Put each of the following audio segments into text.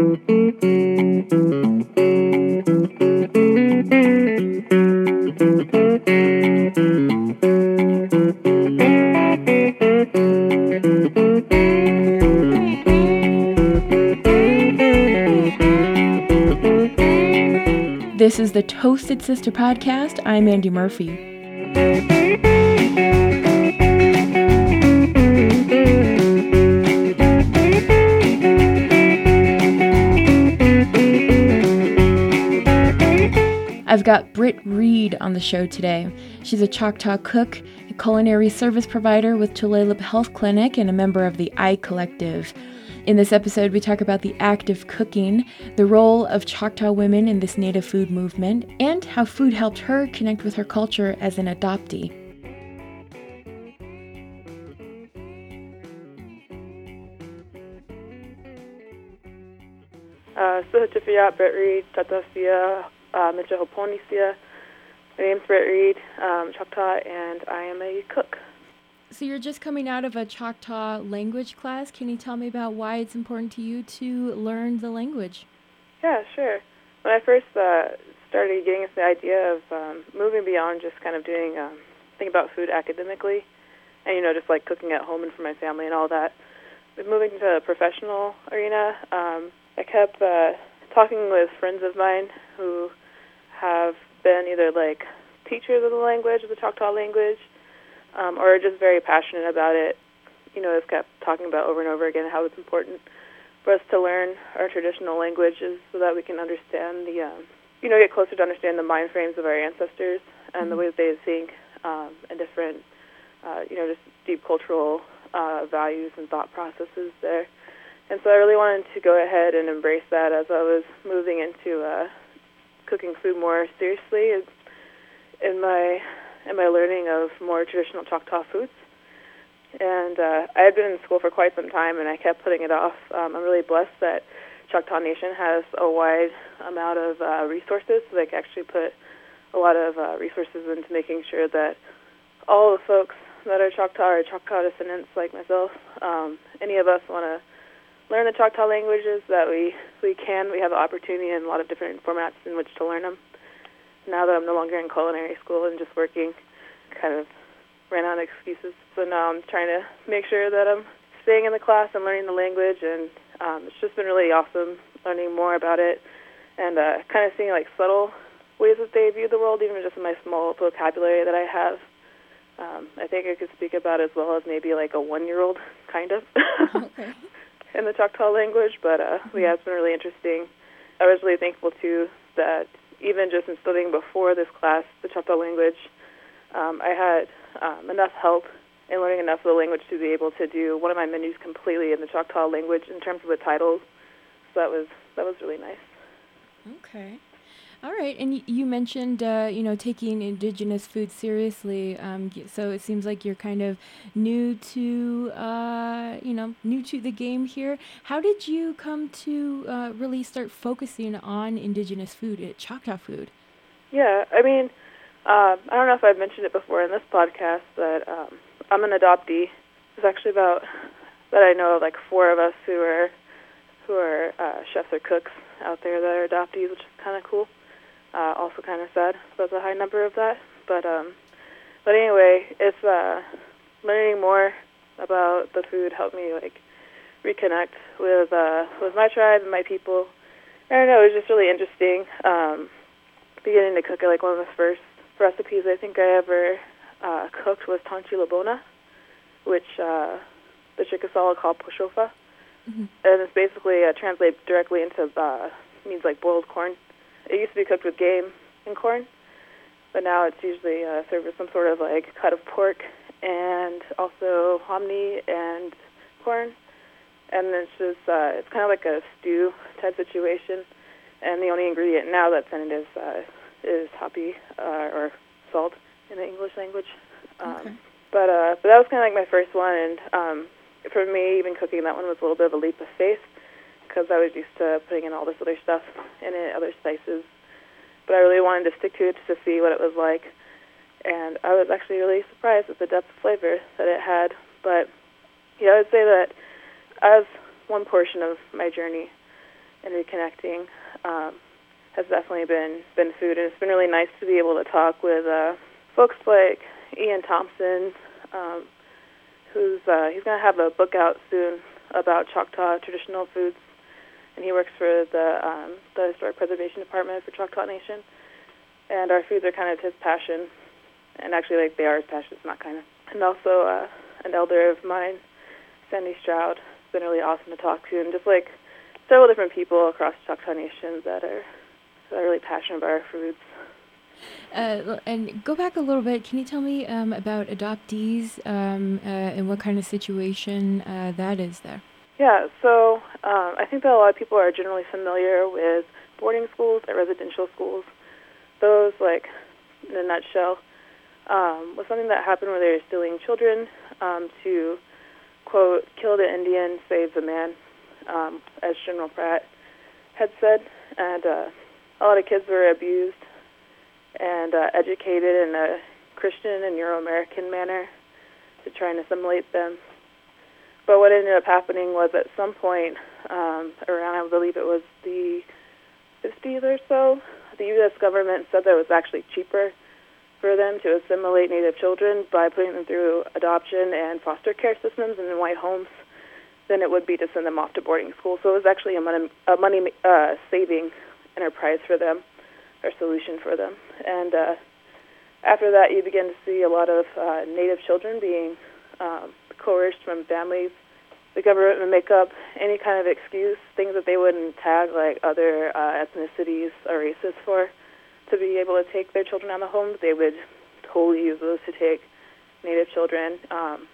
This is the Toasted Sister podcast. I'm Andi Murphy. I've got Brit Reed on the show today. She's a Choctaw cook, a culinary service provider with Tulalip Health Clinic, and a member of the I Collective. In this episode, we talk about the act of cooking, the role of Choctaw women in this native food movement, and how food helped her connect with her culture as an adoptee. Uh, Brit Reed, uh, Michahoponisia. My name's Brit Reed, um, Choctaw, and I am a cook. So you're just coming out of a Choctaw language class. Can you tell me about why it's important to you to learn the language? Yeah, sure. When I first uh, started getting into the idea of um, moving beyond just kind of doing um, thinking about food academically, and you know just like cooking at home and for my family and all that, but moving to a professional arena, um, I kept uh, talking with friends of mine who have been either like teachers of the language, of the Choctaw language, um, or just very passionate about it. You know, I've kept talking about over and over again how it's important for us to learn our traditional languages so that we can understand the, um, you know, get closer to understand the mind frames of our ancestors and mm-hmm. the ways they think um, and different, uh, you know, just deep cultural uh, values and thought processes there. And so I really wanted to go ahead and embrace that as I was moving into uh, cooking food more seriously in my and my learning of more traditional Choctaw foods. And uh, I had been in school for quite some time, and I kept putting it off. Um, I'm really blessed that Choctaw Nation has a wide amount of uh, resources, so they can actually put a lot of uh, resources into making sure that all the folks that are Choctaw or Choctaw descendants, like myself, um, any of us want to learn the Choctaw languages, that we we can. We have the opportunity in a lot of different formats in which to learn them now that I'm no longer in culinary school and just working, kind of ran out of excuses. So now I'm trying to make sure that I'm staying in the class and learning the language, and um, it's just been really awesome learning more about it and uh, kind of seeing like subtle ways that they view the world, even just in my small vocabulary that I have. Um, I think I could speak about as well as maybe like a one-year-old, kind of, okay. In the Choctaw language. But uh, mm-hmm. yeah, it's been really interesting. I was really thankful too that even just in studying before this class, the Choctaw language, um, I had um, enough help in learning enough of the language to be able to do one of my menus completely in the Choctaw language in terms of the titles. So that was that was really nice. Okay. All right, and you mentioned uh, you know taking indigenous food seriously. Um, so it seems like you're kind of new to uh, you know new to the game here. How did you come to uh, really start focusing on indigenous food, uh, Choctaw food? Yeah, I mean, um, I don't know if I've mentioned it before in this podcast, but um, I'm an adoptee. There's actually about that I know of like four of us who are who are uh, chefs or cooks out there that are adoptees, which is kind of cool. Uh, also kind of sad about the high number of that. But um, but anyway, it's uh, learning more about the food helped me like reconnect with uh, with my tribe and my people. I don't know, it was just really interesting. Um, beginning to cook it, like one of the first recipes I think I ever uh, cooked was tanchi labona, which uh, the Chickasaw call pashofa, mm-hmm. and it's basically uh, translates directly into uh, means like boiled corn. It used to be cooked with game and corn, but now it's usually uh, served with some sort of like cut of pork and also hominy and corn. And it's just uh, it's kind of like a stew type situation. And the only ingredient now that's in it is uh, is hopi uh, or salt in the English language. Um, okay. But uh, but that was kind of like my first one, and um, for me, even cooking that one was a little bit of a leap of faith because I was used to putting in all this other stuff in other spices. But I really wanted to stick to it to see what it was like. And I was actually really surprised at the depth of flavor that it had. But yeah, I would say that as one portion of my journey in reconnecting um, has definitely been been food, and it's been really nice to be able to talk with uh, folks like Ian Thompson, um, who's uh, he's going to have a book out soon about Choctaw traditional foods, and he works for the um, the Historic Preservation Department for Choctaw Nation, and our foods are kind of his passion, and actually like they are his passion, not kind of, and also uh, an elder of mine, Sandy Stroud. It's been really awesome to talk to, and just like several different people across Choctaw Nation that are that are really passionate about our foods. Uh, and go back a little bit. Can you tell me um, about adoptees um, uh, and what kind of situation uh, that is there? Yeah, so um, I think that a lot of people are generally familiar with boarding schools and residential schools. Those, like, in a nutshell, um, was something that happened where they were stealing children um, to, quote, kill the Indian, save the man, um, as General Pratt had said. And uh, a lot of kids were abused and uh, educated in a Christian and Euro American manner to try and assimilate them. But what ended up happening was at some point, um, around I believe it was the 50s or so, the U.S. government said that it was actually cheaper for them to assimilate Native children by putting them through adoption and foster care systems and in white homes than it would be to send them off to boarding school. So it was actually a money, a money uh, saving enterprise for them or solution for them. And uh, after that, you begin to see a lot of uh, Native children being um, coerced from families. The government would make up any kind of excuse, things that they wouldn't tag like other uh, ethnicities or races for, to be able to take their children out of the home. They would totally use those to take Native children. Um,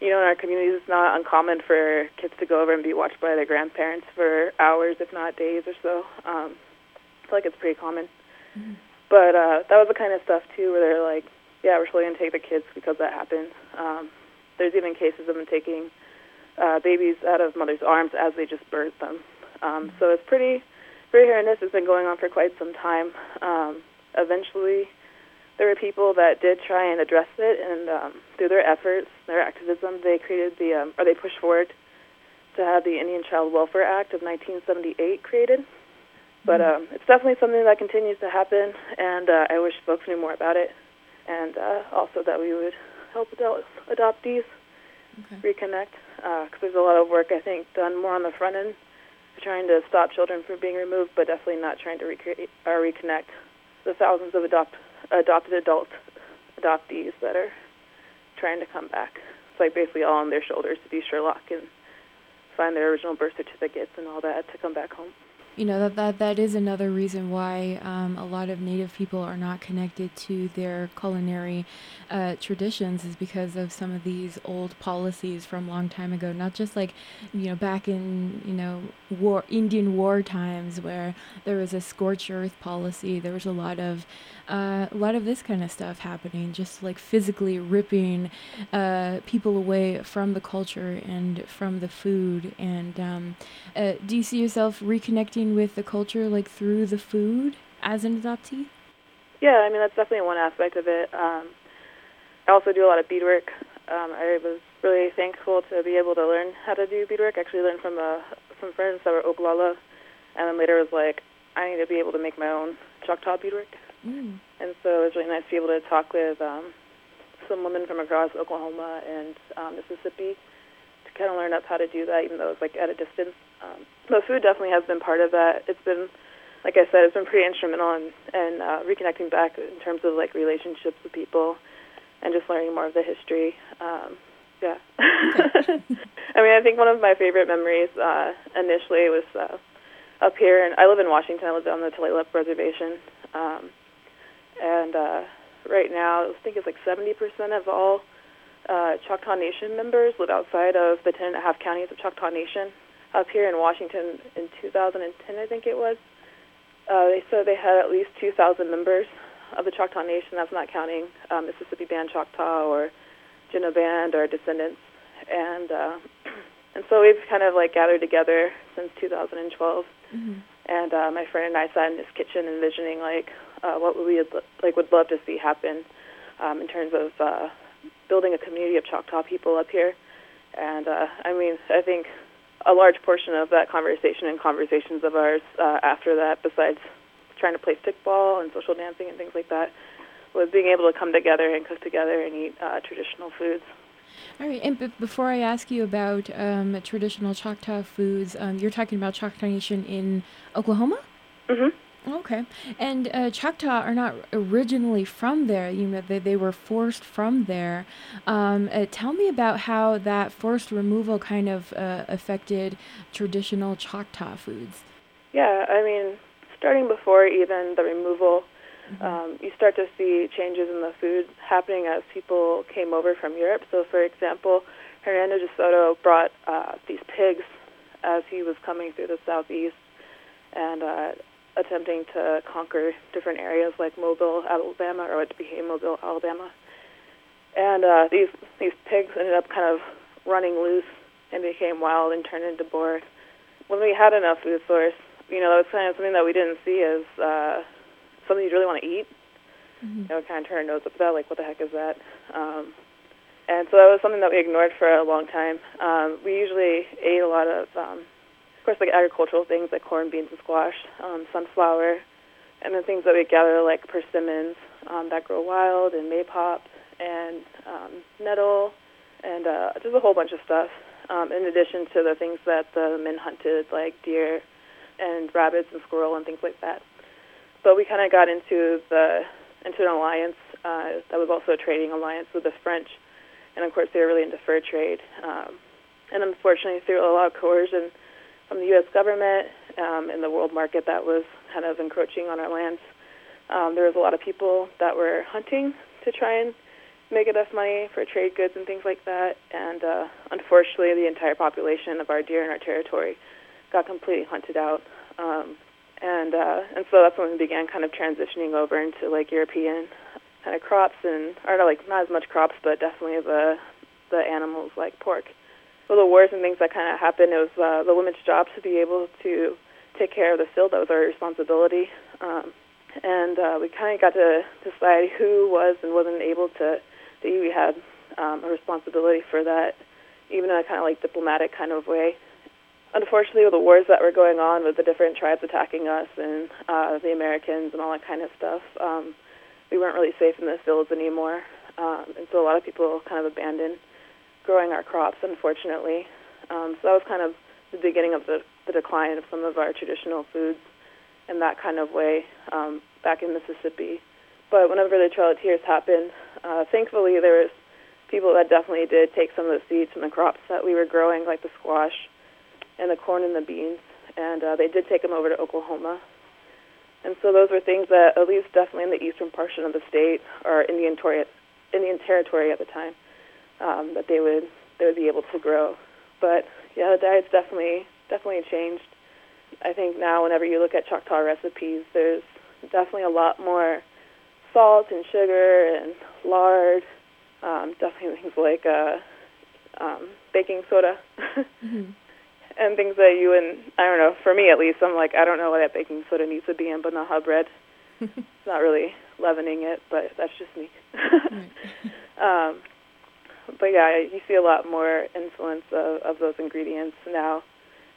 you know, in our communities, it's not uncommon for kids to go over and be watched by their grandparents for hours, if not days or so. Um, I feel like it's pretty common. Mm-hmm. But uh, that was the kind of stuff too, where they're like, "Yeah, we're totally gonna take the kids because that happened." Um, there's even cases of them taking uh, babies out of mothers' arms as they just birthed them. Um, mm-hmm. so it's pretty, pretty horrendous. It's been going on for quite some time. Um, eventually, there were people that did try and address it, and um, through their efforts, their activism, they created the, um, or they pushed forward to have the Indian Child Welfare Act of 1978 created. But um, it's definitely something that continues to happen, and uh, I wish folks knew more about it, and uh, also that we would help adult adoptees okay. reconnect, because uh, there's a lot of work I think done more on the front end, trying to stop children from being removed, but definitely not trying to recreate or reconnect the thousands of adopt adopted adult adoptees that are trying to come back. It's like basically all on their shoulders to be Sherlock and find their original birth certificates and all that to come back home you know that that, that is another reason why um, a lot of native people are not connected to their culinary uh, traditions is because of some of these old policies from long time ago. Not just like you know back in you know war indian war times where there was a scorched earth policy there was a lot of a lot of this kind of stuff happening just like physically ripping uh, people away from the culture and from the food and um, uh, do you see yourself reconnecting with the culture like through the food as an adoptee? Yeah, I mean that's definitely one aspect of it. Um, I also do a lot of beadwork. Um, I was really thankful to be able to learn how to do beadwork. I Actually, learned from uh, some friends that were Oglala, and then later was like, I need to be able to make my own Choctaw beadwork. Mm. And so it was really nice to be able to talk with um, some women from across Oklahoma and um, Mississippi to kind of learn up how to do that, even though it was like at a distance. Um, but food definitely has been part of that. It's been, like I said, it's been pretty instrumental in, in uh, reconnecting back in terms of like relationships with people and just learning more of the history. Um, yeah. I mean, I think one of my favorite memories uh, initially was uh, up here, and I live in Washington. I live on the Tulalip Reservation, um, and uh, right now I think it's like 70% of all uh, Choctaw Nation members live outside of the ten and a half counties of Choctaw Nation up here in Washington in 2010, I think it was. Uh, they said they had at least 2,000 members of the Choctaw Nation. That's not counting um, Mississippi Band Choctaw or Jena Band or Descendants. And uh, and so we've kind of like gathered together since 2012. Mm-hmm. And uh, my friend and I sat in his kitchen envisioning like uh, what we would like would love to see happen um, in terms of uh, building a community of Choctaw people up here. And uh, I mean, I think a large portion of that conversation and conversations of ours uh, after that, besides trying to play stickball and social dancing and things like that, was being able to come together and cook together and eat uh, traditional foods. All right, and b- before I ask you about um, traditional Choctaw foods, um, you're talking about Choctaw Nation in Oklahoma. Mm-hmm. Okay, and uh, Choctaw are not originally from there. You know, they, they were forced from there. Um, uh, tell me about how that forced removal kind of uh, affected traditional Choctaw foods. Yeah, I mean, starting before even the removal, mm-hmm. um, you start to see changes in the food happening as people came over from Europe. So, for example, Hernando de Soto brought uh, these pigs as he was coming through the southeast, and uh, attempting to conquer different areas like Mobile, Alabama, or what became Mobile, Alabama. And uh, these these pigs ended up kind of running loose and became wild and turned into boar. When we had enough food source, you know, that was kind of something that we didn't see as uh, something you really want to eat. Mm-hmm. You know, kind of turn our nose up at that, like, what the heck is that? Um, and so that was something that we ignored for a long time. Um, we usually ate a lot of um, of course, like agricultural things like corn, beans, and squash, um, sunflower, and then things that we gather like persimmons um, that grow wild, and maypop, and um, nettle, and uh, just a whole bunch of stuff. Um, in addition to the things that the men hunted, like deer, and rabbits and squirrel and things like that. But we kind of got into the into an alliance uh, that was also a trading alliance with the French, and of course they were really into fur trade. Um, and unfortunately, through a lot of coercion from the U.S. government um, in the world market that was kind of encroaching on our lands. Um, there was a lot of people that were hunting to try and make enough money for trade goods and things like that. And uh, unfortunately, the entire population of our deer in our territory got completely hunted out. Um, and uh, and so that's when we began kind of transitioning over into like European kind of crops and or like not as much crops, but definitely the the animals like pork with the wars and things that kind of happened, it was uh, the women's job to be able to take care of the field. That was our responsibility. Um, and uh, we kind of got to decide who was and wasn't able to, that we had um, a responsibility for that, even in a kind of like diplomatic kind of way. Unfortunately, with the wars that were going on with the different tribes attacking us and uh, the Americans and all that kind of stuff, um, we weren't really safe in the fields anymore. Um, and so a lot of people kind of abandoned growing our crops, unfortunately. Um, so that was kind of the beginning of the, the decline of some of our traditional foods in that kind of way um, back in Mississippi. But whenever the Trail of Tears happened, uh, thankfully there was people that definitely did take some of the seeds from the crops that we were growing, like the squash and the corn and the beans, and uh, they did take them over to Oklahoma. And so those were things that, at least definitely in the eastern portion of the state, or Indian, tori- Indian territory at the time, um, that they would they would be able to grow. But yeah, the diet's definitely definitely changed. I think now whenever you look at Choctaw recipes, there's definitely a lot more salt and sugar and lard. Um, definitely things like uh, um, baking soda mm-hmm. and things that you and I don't know. For me at least, I'm like I don't know what that baking soda needs to be in banaha bread. it's not really leavening it, but that's just me. um, but yeah, you see a lot more influence of, of those ingredients now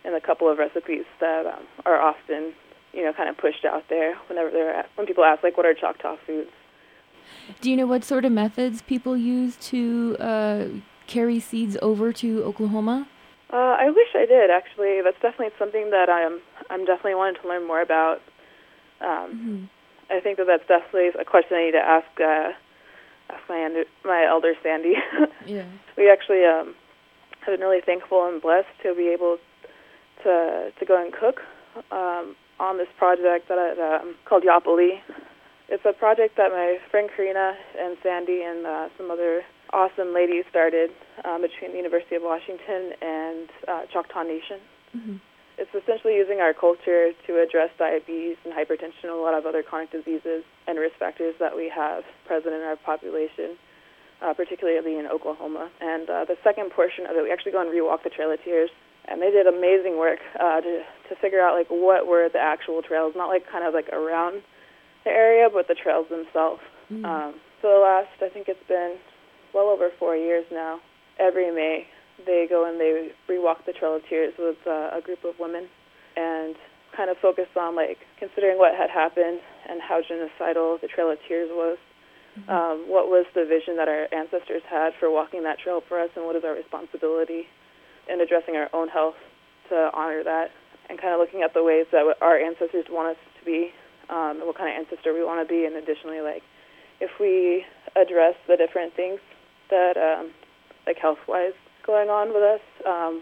in a couple of recipes that um, are often, you know, kind of pushed out there whenever they're at, when people ask like, what are Choctaw foods? Do you know what sort of methods people use to uh, carry seeds over to Oklahoma? Uh, I wish I did actually. That's definitely something that I'm I'm definitely wanting to learn more about. Um, mm-hmm. I think that that's definitely a question I need to ask uh, ask my under, my elder Sandy. yeah. We actually um, have been really thankful and blessed to be able to to go and cook um, on this project that I, um, called Yappalli. It's a project that my friend Karina and Sandy and uh, some other awesome ladies started um, between the University of Washington and uh, Choctaw Nation. Mm-hmm. It's essentially using our culture to address diabetes and hypertension and a lot of other chronic diseases and risk factors that we have present in our population, uh, particularly in Oklahoma. And uh, the second portion of it, we actually go and rewalk the Trail of Tears, and they did amazing work uh, to to figure out like what were the actual trails, not like kind of like around the area, but the trails themselves. Mm-hmm. Um, so the last, I think it's been well over four years now. Every May, they go and they rewalk the Trail of Tears with uh, a group of women and kind of focus on like considering what had happened and how genocidal the Trail of Tears was. Mm-hmm. Um, what was the vision that our ancestors had for walking that trail for us, and what is our responsibility in addressing our own health to honor that, and kind of looking at the ways that our ancestors want us to be, um, and what kind of ancestor we want to be, and additionally, like if we address the different things that, um, like health-wise, going on with us, um,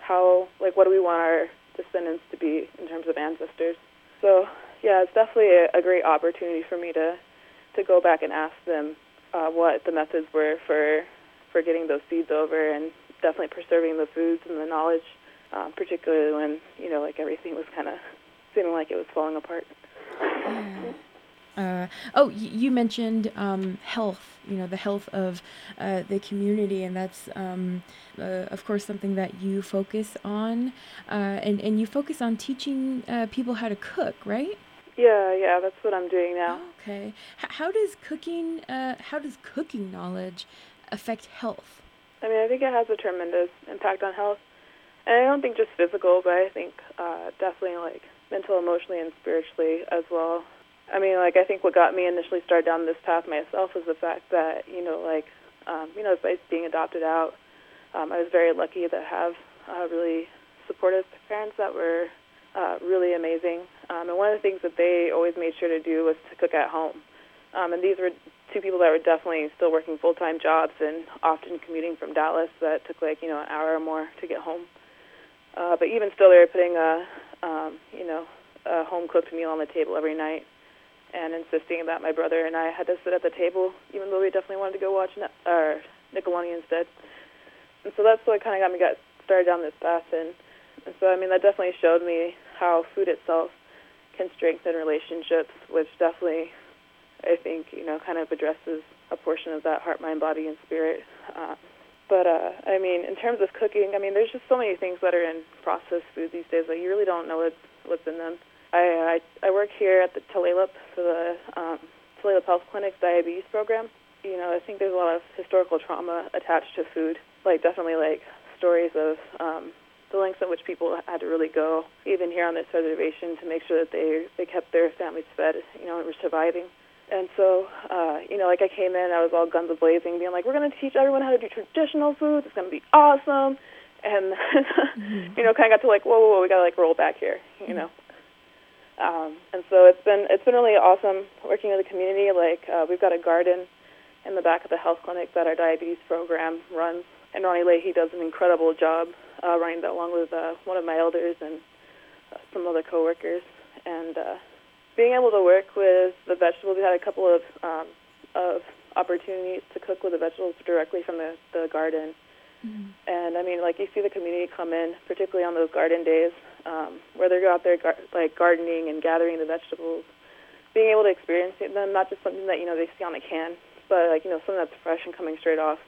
how, like, what do we want our descendants to be in terms of ancestors? So, yeah, it's definitely a, a great opportunity for me to to go back and ask them uh, what the methods were for for getting those seeds over, and definitely preserving the foods and the knowledge, um, particularly when you know, like everything was kind of seeming like it was falling apart. Uh, oh, you mentioned um, health, you know, the health of uh, the community, and that's, um, uh, of course, something that you focus on. Uh, and, and you focus on teaching uh, people how to cook, right? Yeah, yeah, that's what I'm doing now. Okay. H- how does cooking, uh, how does cooking knowledge affect health? I mean, I think it has a tremendous impact on health. And I don't think just physical, but I think definitely like mental, emotionally, and spiritually as well. I mean, like I think what got me initially started down this path myself was the fact that you know, like um, you know, by being adopted out, um, I was very lucky to have uh, really supportive parents that were uh, really amazing. Um, and one of the things that they always made sure to do was to cook at home. Um, and these were two people that were definitely still working full time jobs and often commuting from Dallas that took like you know an hour or more to get home. Uh, but even still, they were putting a um, you know a home cooked meal on the table every night and insisting that my brother and I had to sit at the table, even though we definitely wanted to go watch ne- or Nickelodeon instead. And so that's what kind of got me got started down this path. And, and so I mean that definitely showed me how food itself can strengthen relationships, which definitely I think you know kind of addresses a portion of that heart, mind, body, and spirit. Uh, but uh, I mean, in terms of cooking, I mean, there's just so many things that are in processed food these days that you really don't know what's what's in them. I, I I work here at the Tulalip for the um, Tulalip Health Clinic's diabetes program. You know, I think there's a lot of historical trauma attached to food. Like definitely like stories of um, the lengths at which people had to really go, even here on this reservation, to make sure that they they kept their families fed. You know, and were surviving. And so, uh, you know, like I came in, I was all guns blazing, being like, "We're going to teach everyone how to do traditional foods. It's going to be awesome." And mm-hmm. you know, kind of got to like, whoa, whoa, whoa, we got to like roll back here, you know. Um, and so it's been it's been really awesome working with the community. Like uh, we've got a garden in the back of the health clinic that our diabetes program runs, and Ronnie Leahy does an incredible job uh, running that along with uh, one of my elders and uh, some other coworkers. And uh, being able to work with the vegetables, we had a couple of um, of opportunities to cook with the vegetables directly from the, the garden. Mm-hmm. And I mean, like you see the community come in, particularly on those garden days, um, where they go out there gar- like gardening and gathering the vegetables, being able to experience them, not just something that you know they see on the can, but like you know something that's fresh and coming straight off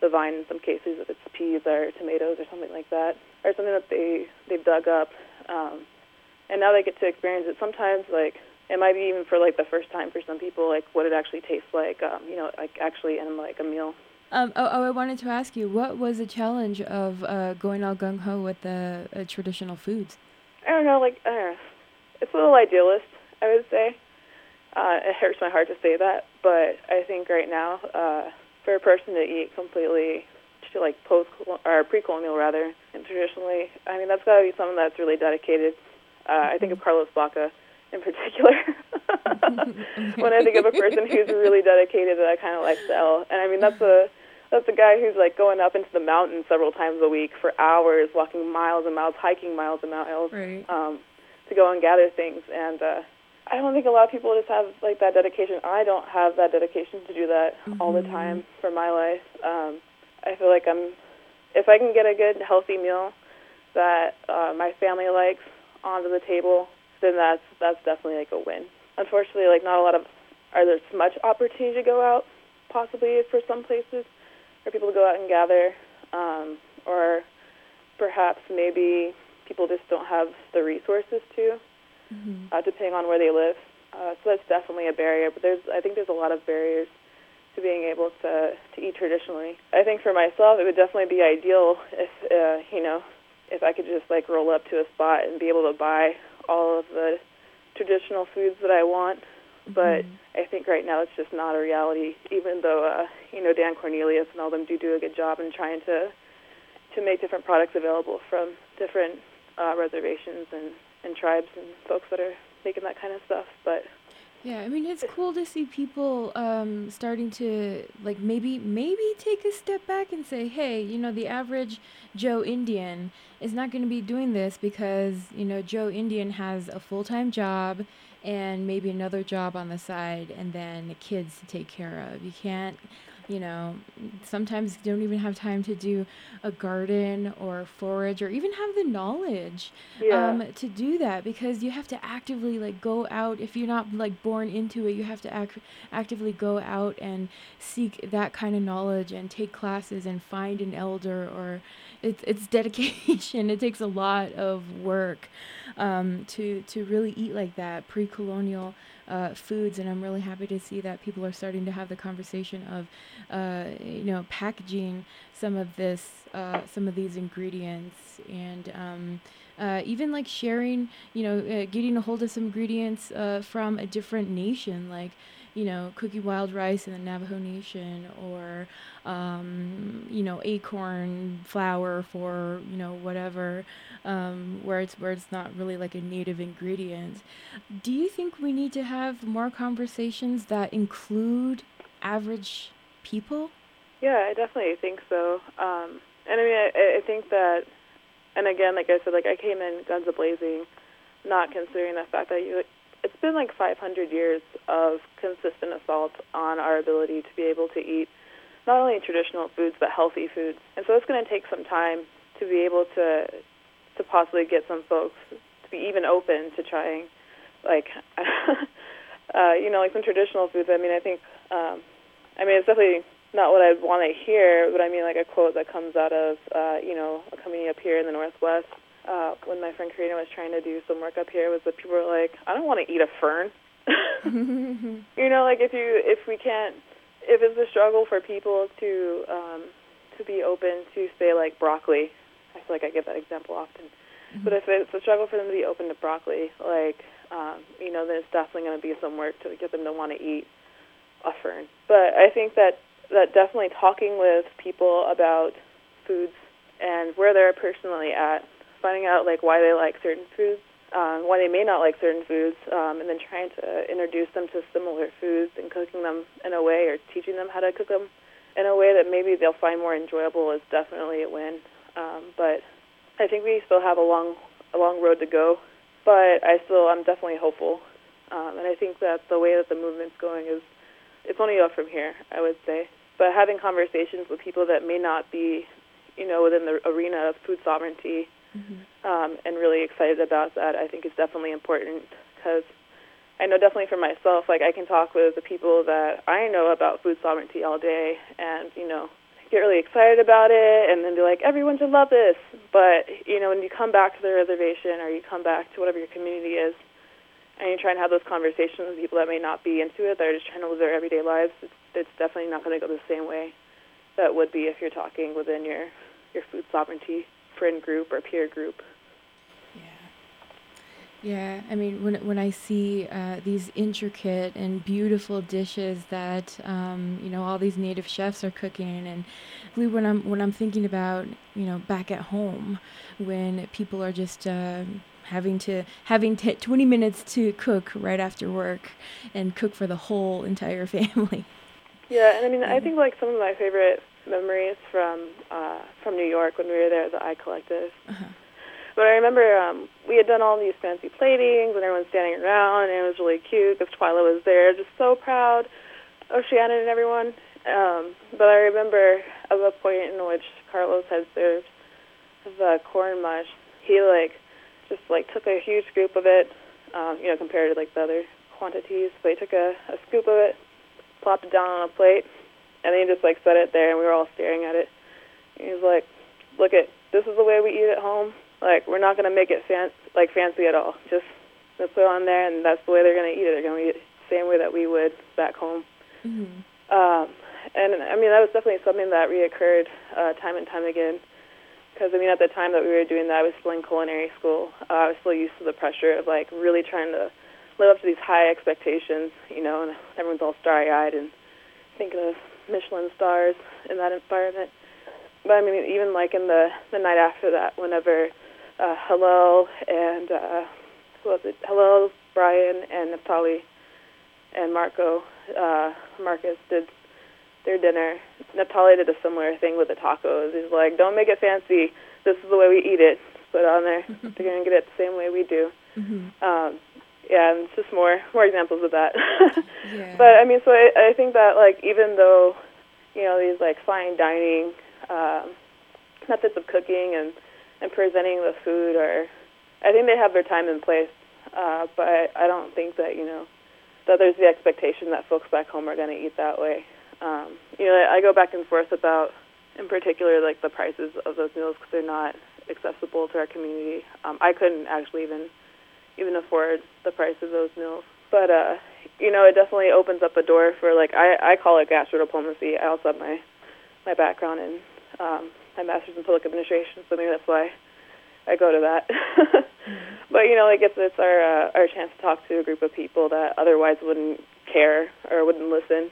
the vine in some cases, if it's peas or tomatoes or something like that, or something that they they've dug up, um, and now they get to experience it. Sometimes like it might be even for like the first time for some people, like what it actually tastes like, um, you know, like actually in like a meal. Um, oh, oh, I wanted to ask you, what was the challenge of uh, going all gung ho with the uh, traditional foods? I don't know, like, uh, it's a little idealist, I would say. Uh, it hurts my heart to say that, but I think right now, uh, for a person to eat completely, to like post or pre-colonial rather, and traditionally, I mean that's got to be someone that's really dedicated. Uh, mm-hmm. I think of mm-hmm. Carlos Baca in particular. when I think of a person who's really dedicated to that kind of lifestyle, and I mean that's a that's a guy who's like going up into the mountains several times a week for hours, walking miles and miles, hiking miles and miles, right. um, to go and gather things. And uh, I don't think a lot of people just have like that dedication. I don't have that dedication to do that mm-hmm. all the mm-hmm. time for my life. Um, I feel like I'm, if I can get a good healthy meal that uh, my family likes onto the table, then that's that's definitely like a win. Unfortunately, like not a lot of are there much opportunity to go out possibly for some places for people to go out and gather, um, or perhaps maybe people just don't have the resources to, mm-hmm. uh, depending on where they live. Uh, so that's definitely a barrier. But there's, I think, there's a lot of barriers to being able to to eat traditionally. I think for myself, it would definitely be ideal if uh, you know if I could just like roll up to a spot and be able to buy all of the traditional foods that I want. But mm-hmm. I think right now it's just not a reality. Even though uh, you know Dan Cornelius and all them do do a good job in trying to to make different products available from different uh, reservations and and tribes and folks that are making that kind of stuff. But yeah, I mean it's cool to see people um, starting to like maybe maybe take a step back and say, hey, you know, the average Joe Indian is not going to be doing this because you know Joe Indian has a full time job and maybe another job on the side, and then the kids to take care of. You can't you know, sometimes don't even have time to do a garden or forage or even have the knowledge yeah. um, to do that because you have to actively like go out. If you're not like born into it, you have to act actively go out and seek that kind of knowledge and take classes and find an elder or it's it's dedication. it takes a lot of work um, to to really eat like that pre-colonial uh, foods, and I'm really happy to see that people are starting to have the conversation of, uh, you know, packaging some of this, uh, some of these ingredients, and um, uh, even like sharing, you know, uh, getting a hold of some ingredients uh, from a different nation, like you know, cookie wild rice in the Navajo Nation or, um, you know, acorn flour for, you know, whatever, um, where it's where it's not really like a native ingredient. Do you think we need to have more conversations that include average people? Yeah, I definitely think so. Um, and I mean, I, I think that, and again, like I said, like I came in guns a blazing, not considering the fact that you it's been like 500 years of consistent assault on our ability to be able to eat not only traditional foods but healthy foods. And so it's going to take some time to be able to to possibly get some folks to be even open to trying like uh you know like some traditional foods. I mean, I think um I mean it's definitely not what I'd want to hear, but I mean like a quote that comes out of uh, you know, a company up here in the Northwest uh, when my friend Karina was trying to do some work up here was that people were like, I don't want to eat a fern. you know, like if you if we can't if it's a struggle for people to um, to be open to say like broccoli, I feel like I give that example often. Mm-hmm. But if it's a struggle for them to be open to broccoli, like um, you know, then it's definitely going to be some work to get them to want to eat a fern. But I think that that definitely talking with people about foods and where they're personally at finding out like why they like certain foods, um, why they may not like certain foods, um, and then trying to introduce them to similar foods and cooking them in a way or teaching them how to cook them in a way that maybe they'll find more enjoyable is definitely a win. Um, but I think we still have a long a long road to go. But I still I'm definitely hopeful, um, and I think that the way that the movement's going is it's only up from here. I would say. But having conversations with people that may not be, you know, within the arena of food sovereignty mm-hmm. um, and really excited about that. I think is definitely important because I know definitely for myself, like I can talk with the people that I know about food sovereignty all day, and you know get really excited about it, and then be like, everyone should love this. But you know when you come back to the reservation or you come back to whatever your community is, and you try and have those conversations with people that may not be into it, that are just trying to live their everyday lives, it's, it's definitely not going to go the same way that would be if you're talking within your your food sovereignty friend group or peer group. Yeah. Yeah, I mean, when when I see uh, these intricate and beautiful dishes that um, you know all these native chefs are cooking, and when I'm when I'm thinking about you know back at home, when people are just uh, having to having t- 20 minutes to cook right after work, and cook for the whole entire family. Yeah, and I mean, I think like some of my favorite memories from uh, from New York when we were there at the I Collective. Uh-huh. But I remember um, we had done all these fancy platings and everyone's standing around and it was really cute because Twyla was there, just so proud of Shannon and everyone. Um, but I remember at the point in which Carlos had served the corn mush, he like just like took a huge scoop of it, um, you know, compared to like the other quantities. But he took a, a scoop of it, plopped it down on a plate, and then he just like set it there, and we were all staring at it. And he was like, "Look at this is the way we eat at home. Like we're not gonna make it fan like fancy at all. Just let's put it on there, and that's the way they're gonna eat it. They're gonna eat it the same way that we would back home." Mm-hmm. Um, and I mean that was definitely something that reoccurred uh, time and time again. Because I mean, at the time that we were doing that, I was still in culinary school. Uh, I was still used to the pressure of like really trying to live up to these high expectations, you know, and everyone's all starry-eyed and thinking of Michelin stars in that environment. But I mean, even like in the the night after that, whenever uh, Hillel and uh, who was it? Hillel, Brian, and Naftali and Marco, uh, Marcus did their dinner. Naftali did a similar thing with the tacos. He's like, "Don't make it fancy. This is the way we eat it. Put it on there. They're gonna get it the same way we do." Mm-hmm. Um, yeah, it's just more more examples of that. yeah. But I mean, so I, I think that like even though you know these like fine dining um, methods of cooking and and presenting the food are, I think they have their time and place. Uh, but I, I don't think that you know that there's the expectation that folks back home are going to eat that way. Um, you know, I go back and forth about, in particular, like the prices of those meals because they're not accessible to our community. Um, I couldn't actually even even afford the price of those meals. But uh, you know, it definitely opens up a door for like I I call it gastro diplomacy. I also have my my background in um, my master's in public administration, so maybe that's why I go to that. but you know, like it's it's our uh, our chance to talk to a group of people that otherwise wouldn't care or wouldn't listen.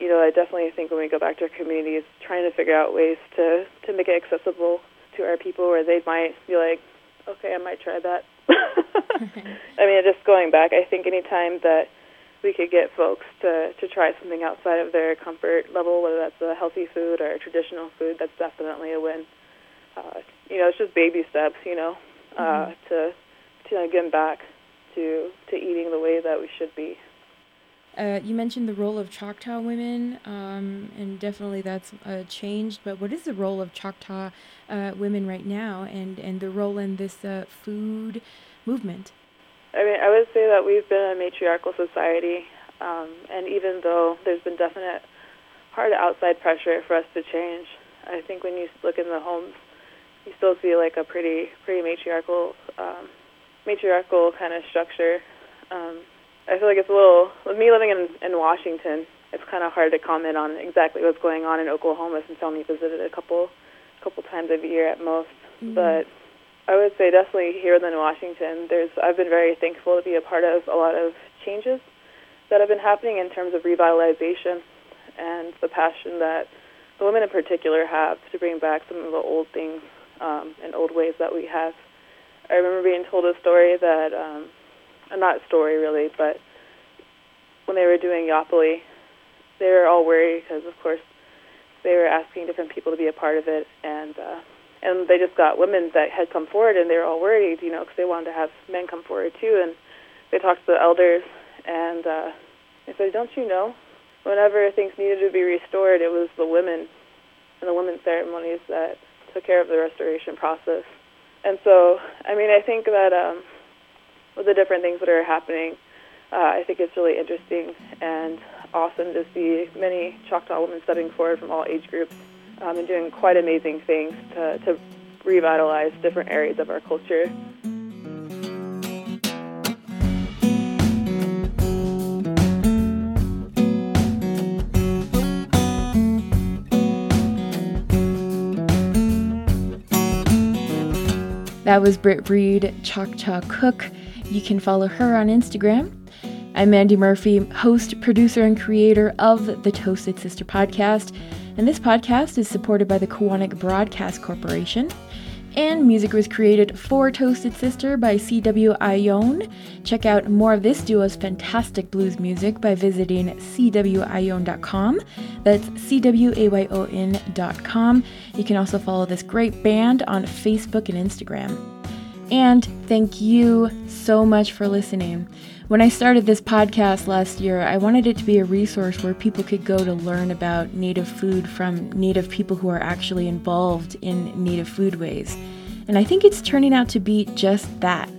You know, I definitely think when we go back to our communities, trying to figure out ways to to make it accessible to our people, where they might be like, okay, I might try that. I mean, just going back, I think any time that we could get folks to to try something outside of their comfort level, whether that's a healthy food or a traditional food, that's definitely a win. Uh, you know, it's just baby steps, you know, uh, mm-hmm. to to uh, getting back to to eating the way that we should be. Uh, you mentioned the role of Choctaw women, um, and definitely that's uh, changed. But what is the role of Choctaw uh, women right now, and, and the role in this uh, food movement? I mean, I would say that we've been a matriarchal society, um, and even though there's been definite hard outside pressure for us to change, I think when you look in the homes, you still see like a pretty pretty matriarchal um, matriarchal kind of structure. Um, I feel like it's a little with me living in in Washington. It's kind of hard to comment on exactly what's going on in Oklahoma since I only visited a couple couple times a year at most. Mm-hmm. But I would say definitely here in Washington, there's I've been very thankful to be a part of a lot of changes that have been happening in terms of revitalization and the passion that the women in particular have to bring back some of the old things um, and old ways that we have. I remember being told a story that um, not story really, but when they were doing Yappalli, they were all worried because, of course, they were asking different people to be a part of it, and uh, and they just got women that had come forward, and they were all worried, you know, because they wanted to have men come forward too, and they talked to the elders, and uh, they said, "Don't you know, whenever things needed to be restored, it was the women and the women's ceremonies that took care of the restoration process." And so, I mean, I think that um, with the different things that are happening. Uh, I think it's really interesting and awesome to see many Choctaw women stepping forward from all age groups um, and doing quite amazing things to, to revitalize different areas of our culture. That was Brit Reed, Choctaw Cook. You can follow her on Instagram. I'm Andi Murphy, host, producer, and creator of the Toasted Sister podcast. And this podcast is supported by the Koahnic Broadcast Corporation. And music was created for Toasted Sister by C.W. Ayon. Check out more of this duo's fantastic blues music by visiting cwayon.com. That's C-W-A-Y-O-N.com. You can also follow this great band on Facebook and Instagram. And thank you so much for listening. When I started this podcast last year, I wanted it to be a resource where people could go to learn about Native food from Native people who are actually involved in Native foodways. And I think it's turning out to be just that.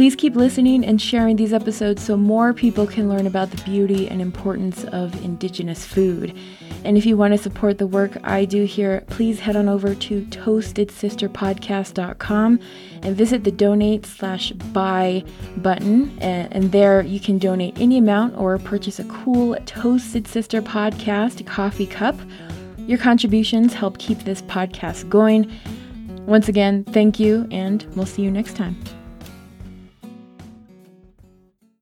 Please keep listening and sharing these episodes so more people can learn about the beauty and importance of Indigenous food. And if you want to support the work I do here, please head on over to toastedsisterpodcast.com and visit the donate slash buy button. And, there you can donate any amount or purchase a cool Toasted Sister podcast coffee cup. Your contributions help keep this podcast going. Once again, thank you, and we'll see you next time.